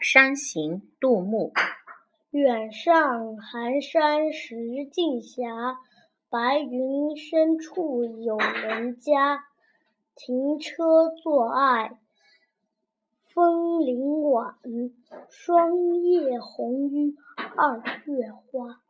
山行杜牧。远上寒山石径斜白云深处有人家。停车坐爱枫林晚霜叶红于二月花。